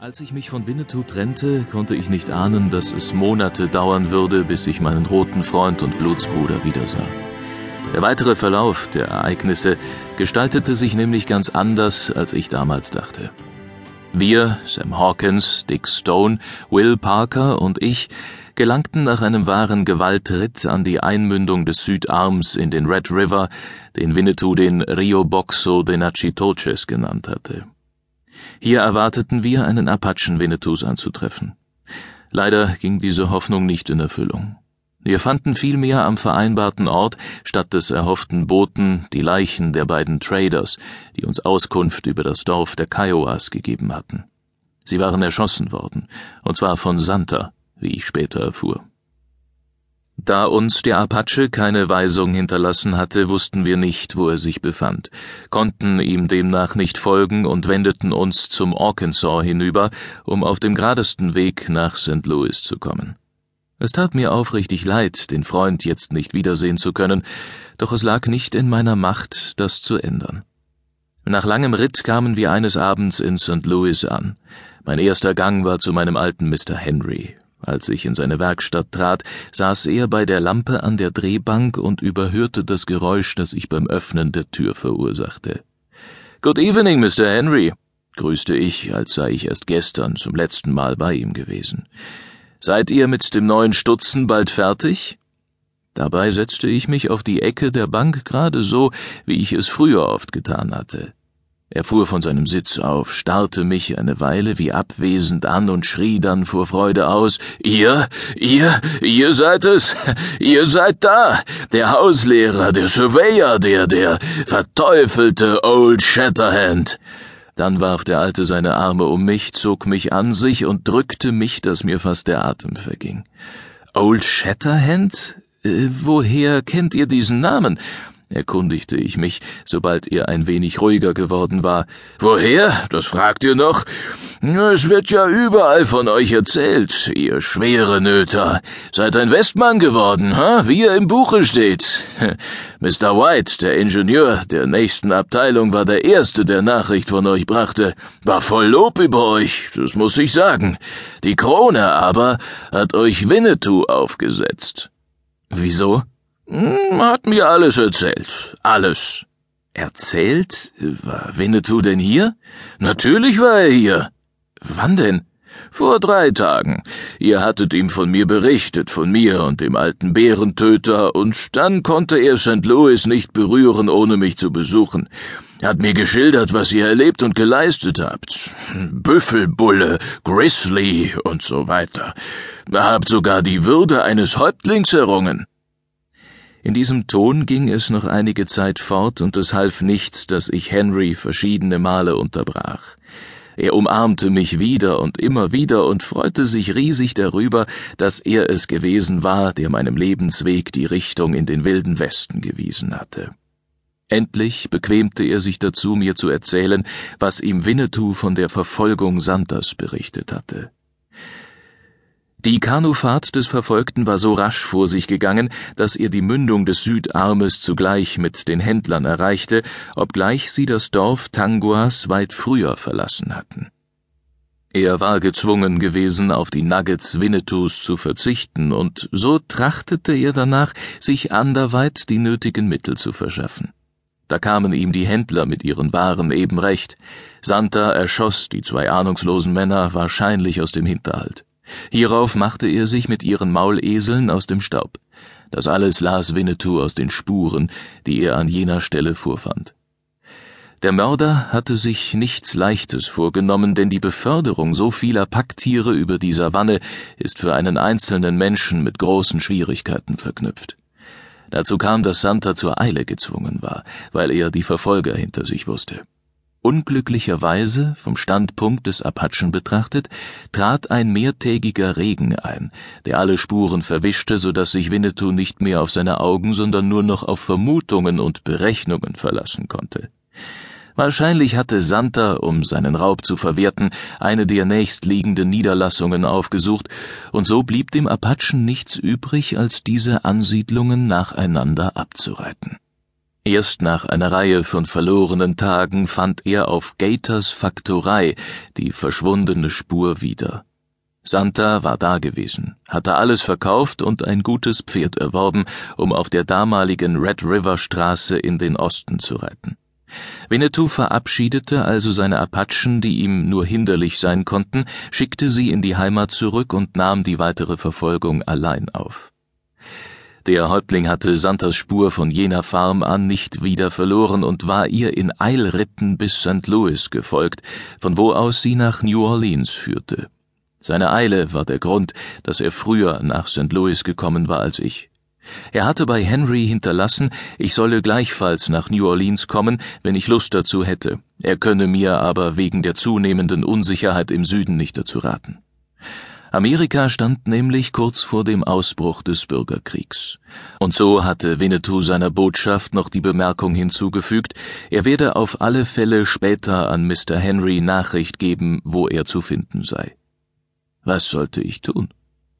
Als ich mich von Winnetou trennte, konnte ich nicht ahnen, dass es Monate dauern würde, bis ich meinen roten Freund und Blutsbruder wiedersah. Der weitere Verlauf der Ereignisse gestaltete sich nämlich ganz anders, als ich damals dachte. Wir, Sam Hawkins, Dick Stone, Will Parker und ich gelangten nach einem wahren Gewaltritt an die Einmündung des Südarms in den Red River, den Winnetou den Rio Boxo de Nachitoches genannt hatte. Hier erwarteten wir, einen Apachen Winnetous anzutreffen. Leider ging diese Hoffnung nicht in Erfüllung. Wir fanden vielmehr am vereinbarten Ort statt des erhofften Booten die Leichen der beiden Traders, die uns Auskunft über das Dorf der Kiowas gegeben hatten. Sie waren erschossen worden, und zwar von Santa, wie ich später erfuhr. Da uns der Apache keine Weisung hinterlassen hatte, wussten wir nicht, wo er sich befand, konnten ihm demnach nicht folgen und wendeten uns zum Arkansas hinüber, um auf dem geradesten Weg nach St. Louis zu kommen. Es tat mir aufrichtig leid, den Freund jetzt nicht wiedersehen zu können, doch es lag nicht in meiner Macht, das zu ändern. Nach langem Ritt kamen wir eines Abends in St. Louis an. Mein erster Gang war zu meinem alten Mr. Henry, als ich in seine Werkstatt trat, saß er bei der Lampe an der Drehbank und überhörte das Geräusch, das ich beim Öffnen der Tür verursachte. Good evening, Mr. Henry, grüßte ich, als sei ich erst gestern zum letzten Mal bei ihm gewesen. Seid ihr mit dem neuen Stutzen bald fertig? Dabei setzte ich mich auf die Ecke der Bank gerade so, wie ich es früher oft getan hatte. Er fuhr von seinem Sitz auf, starrte mich eine Weile wie abwesend an und schrie dann vor Freude aus Ihr, ihr, ihr seid es, ihr seid da, der Hauslehrer, der Surveyor, der, der verteufelte Old Shatterhand. Dann warf der Alte seine Arme um mich, zog mich an sich und drückte mich, dass mir fast der Atem verging. Old Shatterhand? Äh, woher kennt ihr diesen Namen? Erkundigte ich mich, sobald er ein wenig ruhiger geworden war. Woher? Das fragt ihr noch? Es wird ja überall von euch erzählt, ihr schwere Nöter. Seid ein Westmann geworden, ha? wie er im Buche steht. Mr. White, der Ingenieur der nächsten Abteilung, war der Erste, der Nachricht von euch brachte. War voll Lob über euch, das muss ich sagen. Die Krone aber hat euch Winnetou aufgesetzt. Wieso? Hm, hat mir alles erzählt. Alles. Erzählt? War Winnetou denn hier? Natürlich war er hier. Wann denn? Vor drei Tagen. Ihr hattet ihm von mir berichtet, von mir und dem alten Bärentöter, und dann konnte er St. Louis nicht berühren, ohne mich zu besuchen. Hat mir geschildert, was ihr erlebt und geleistet habt. Büffelbulle, Grizzly und so weiter. Habt sogar die Würde eines Häuptlings errungen. In diesem Ton ging es noch einige Zeit fort, und es half nichts, dass ich Henry verschiedene Male unterbrach. Er umarmte mich wieder und immer wieder und freute sich riesig darüber, dass er es gewesen war, der meinem Lebensweg die Richtung in den wilden Westen gewiesen hatte. Endlich bequemte er sich dazu, mir zu erzählen, was ihm Winnetou von der Verfolgung Santas berichtet hatte. Die Kanufahrt des Verfolgten war so rasch vor sich gegangen, dass er die Mündung des Südarmes zugleich mit den Händlern erreichte, obgleich sie das Dorf Tanguas weit früher verlassen hatten. Er war gezwungen gewesen, auf die Nuggets Winnetous zu verzichten, und so trachtete er danach, sich anderweit die nötigen Mittel zu verschaffen. Da kamen ihm die Händler mit ihren Waren eben recht. Santa erschoss die zwei ahnungslosen Männer wahrscheinlich aus dem Hinterhalt. Hierauf machte er sich mit ihren Mauleseln aus dem Staub. Das alles las Winnetou aus den Spuren, die er an jener Stelle vorfand. Der Mörder hatte sich nichts Leichtes vorgenommen, denn die Beförderung so vieler Packtiere über die Savanne ist für einen einzelnen Menschen mit großen Schwierigkeiten verknüpft. Dazu kam, dass Santa zur Eile gezwungen war, weil er die Verfolger hinter sich wusste. Unglücklicherweise, vom Standpunkt des Apachen betrachtet, trat ein mehrtägiger Regen ein, der alle Spuren verwischte, so dass sich Winnetou nicht mehr auf seine Augen, sondern nur noch auf Vermutungen und Berechnungen verlassen konnte. Wahrscheinlich hatte Santa, um seinen Raub zu verwerten, eine der nächstliegenden Niederlassungen aufgesucht, und so blieb dem Apachen nichts übrig, als diese Ansiedlungen nacheinander abzureiten. Erst nach einer Reihe von verlorenen Tagen fand er auf Gators Faktorei die verschwundene Spur wieder. Santa war dagewesen, hatte alles verkauft und ein gutes Pferd erworben, um auf der damaligen Red River Straße in den Osten zu reiten. Winnetou verabschiedete also seine Apachen, die ihm nur hinderlich sein konnten, schickte sie in die Heimat zurück und nahm die weitere Verfolgung allein auf. Der Häuptling hatte Santas Spur von jener Farm an nicht wieder verloren und war ihr in Eilritten bis St. Louis gefolgt, von wo aus sie nach New Orleans führte. Seine Eile war der Grund, dass er früher nach St. Louis gekommen war als ich. Er hatte bei Henry hinterlassen, ich solle gleichfalls nach New Orleans kommen, wenn ich Lust dazu hätte. Er könne mir aber wegen der zunehmenden Unsicherheit im Süden nicht dazu raten. Amerika stand nämlich kurz vor dem Ausbruch des Bürgerkriegs. Und so hatte Winnetou seiner Botschaft noch die Bemerkung hinzugefügt, er werde auf alle Fälle später an Mr. Henry Nachricht geben, wo er zu finden sei. Was sollte ich tun?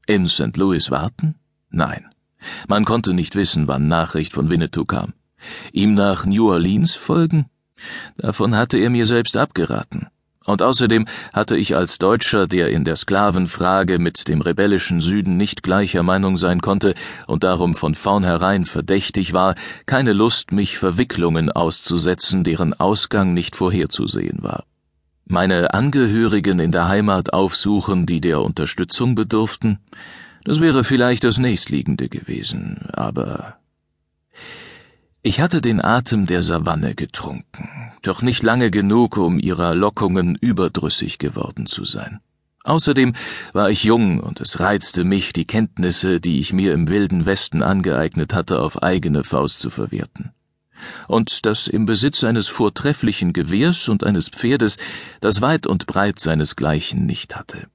In St. Louis warten? Nein. Man konnte nicht wissen, wann Nachricht von Winnetou kam. Ihm nach New Orleans folgen? Davon hatte er mir selbst abgeraten. Und außerdem hatte ich als Deutscher, der in der Sklavenfrage mit dem rebellischen Süden nicht gleicher Meinung sein konnte und darum von vornherein verdächtig war, keine Lust, mich Verwicklungen auszusetzen, deren Ausgang nicht vorherzusehen war. Meine Angehörigen in der Heimat aufsuchen, die der Unterstützung bedurften, das wäre vielleicht das nächstliegende gewesen, aber ich hatte den Atem der Savanne getrunken doch nicht lange genug, um ihrer Lockungen überdrüssig geworden zu sein. Außerdem war ich jung und es reizte mich, die Kenntnisse, die ich mir im wilden Westen angeeignet hatte, auf eigene Faust zu verwerten. Und das im Besitz eines vortrefflichen Gewehrs und eines Pferdes, das weit und breit seinesgleichen nicht hatte.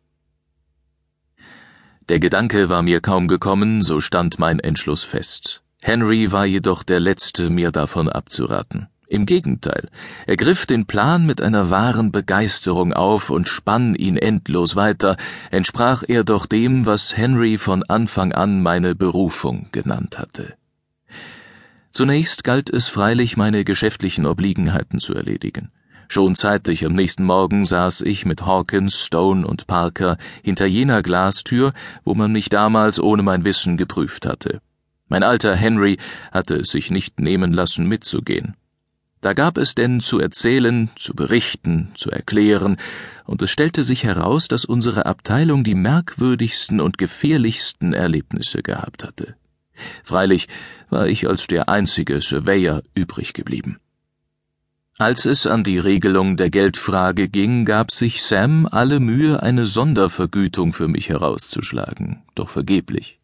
Der Gedanke war mir kaum gekommen, so stand mein Entschluss fest. Henry war jedoch der Letzte, mir davon abzuraten. Im Gegenteil, er griff den Plan mit einer wahren Begeisterung auf und spann ihn endlos weiter, entsprach er doch dem, was Henry von Anfang an meine Berufung genannt hatte. Zunächst galt es freilich, meine geschäftlichen Obliegenheiten zu erledigen. Schon zeitig am nächsten Morgen saß ich mit Hawkins, Stone und Parker hinter jener Glastür, wo man mich damals ohne mein Wissen geprüft hatte. Mein alter Henry hatte es sich nicht nehmen lassen, mitzugehen. Da gab es denn zu erzählen, zu berichten, zu erklären, und es stellte sich heraus, dass unsere Abteilung die merkwürdigsten und gefährlichsten Erlebnisse gehabt hatte. Freilich war ich als der einzige Surveyor übrig geblieben. Als es an die Regelung der Geldfrage ging, gab sich Sam alle Mühe, eine Sondervergütung für mich herauszuschlagen, doch vergeblich.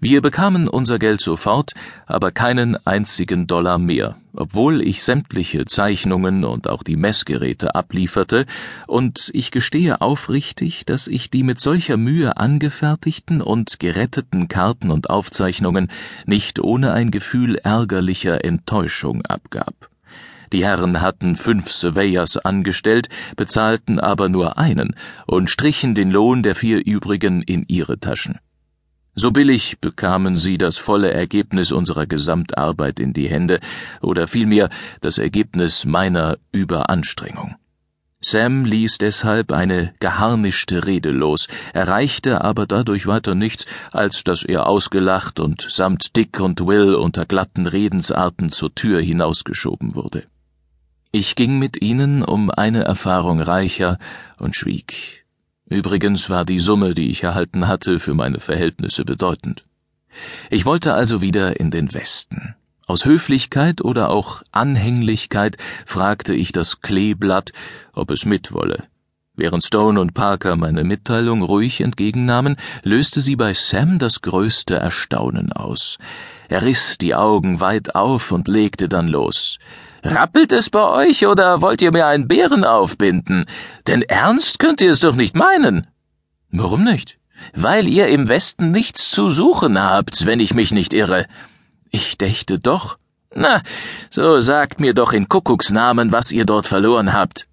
Wir bekamen unser Geld sofort, aber keinen einzigen Dollar mehr, obwohl ich sämtliche Zeichnungen und auch die Messgeräte ablieferte, und ich gestehe aufrichtig, dass ich die mit solcher Mühe angefertigten und geretteten Karten und Aufzeichnungen nicht ohne ein Gefühl ärgerlicher Enttäuschung abgab. Die Herren hatten fünf Surveyors angestellt, bezahlten aber nur einen und strichen den Lohn der vier übrigen in ihre Taschen. So billig bekamen sie das volle Ergebnis unserer Gesamtarbeit in die Hände, oder vielmehr das Ergebnis meiner Überanstrengung. Sam ließ deshalb eine geharnischte Rede los, erreichte aber dadurch weiter nichts, als dass er ausgelacht und samt Dick und Will unter glatten Redensarten zur Tür hinausgeschoben wurde. Ich ging mit ihnen um eine Erfahrung reicher und schwieg. Übrigens war die Summe, die ich erhalten hatte, für meine Verhältnisse bedeutend. Ich wollte also wieder in den Westen. Aus Höflichkeit oder auch Anhänglichkeit fragte ich das Kleeblatt, ob es mitwolle. Während Stone und Parker meine Mitteilung ruhig entgegennahmen, löste sie bei Sam das größte Erstaunen aus. Er riss die Augen weit auf und legte dann los. Rappelt es bei euch oder wollt ihr mir einen Bären aufbinden? Denn ernst könnt ihr es doch nicht meinen. Warum nicht? Weil ihr im Westen nichts zu suchen habt, wenn ich mich nicht irre. Ich dächte doch. Na, so sagt mir doch in Kuckucksnamen, was ihr dort verloren habt.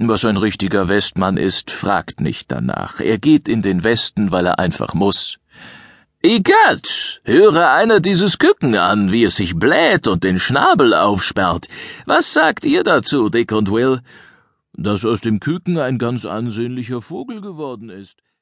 Was ein richtiger Westmann ist, fragt nicht danach. Er geht in den Westen, weil er einfach muss. Ikat, höre einer dieses Küken an, wie es sich bläht und den Schnabel aufsperrt. Was sagt ihr dazu, Dick und Will? Dass aus dem Küken ein ganz ansehnlicher Vogel geworden ist.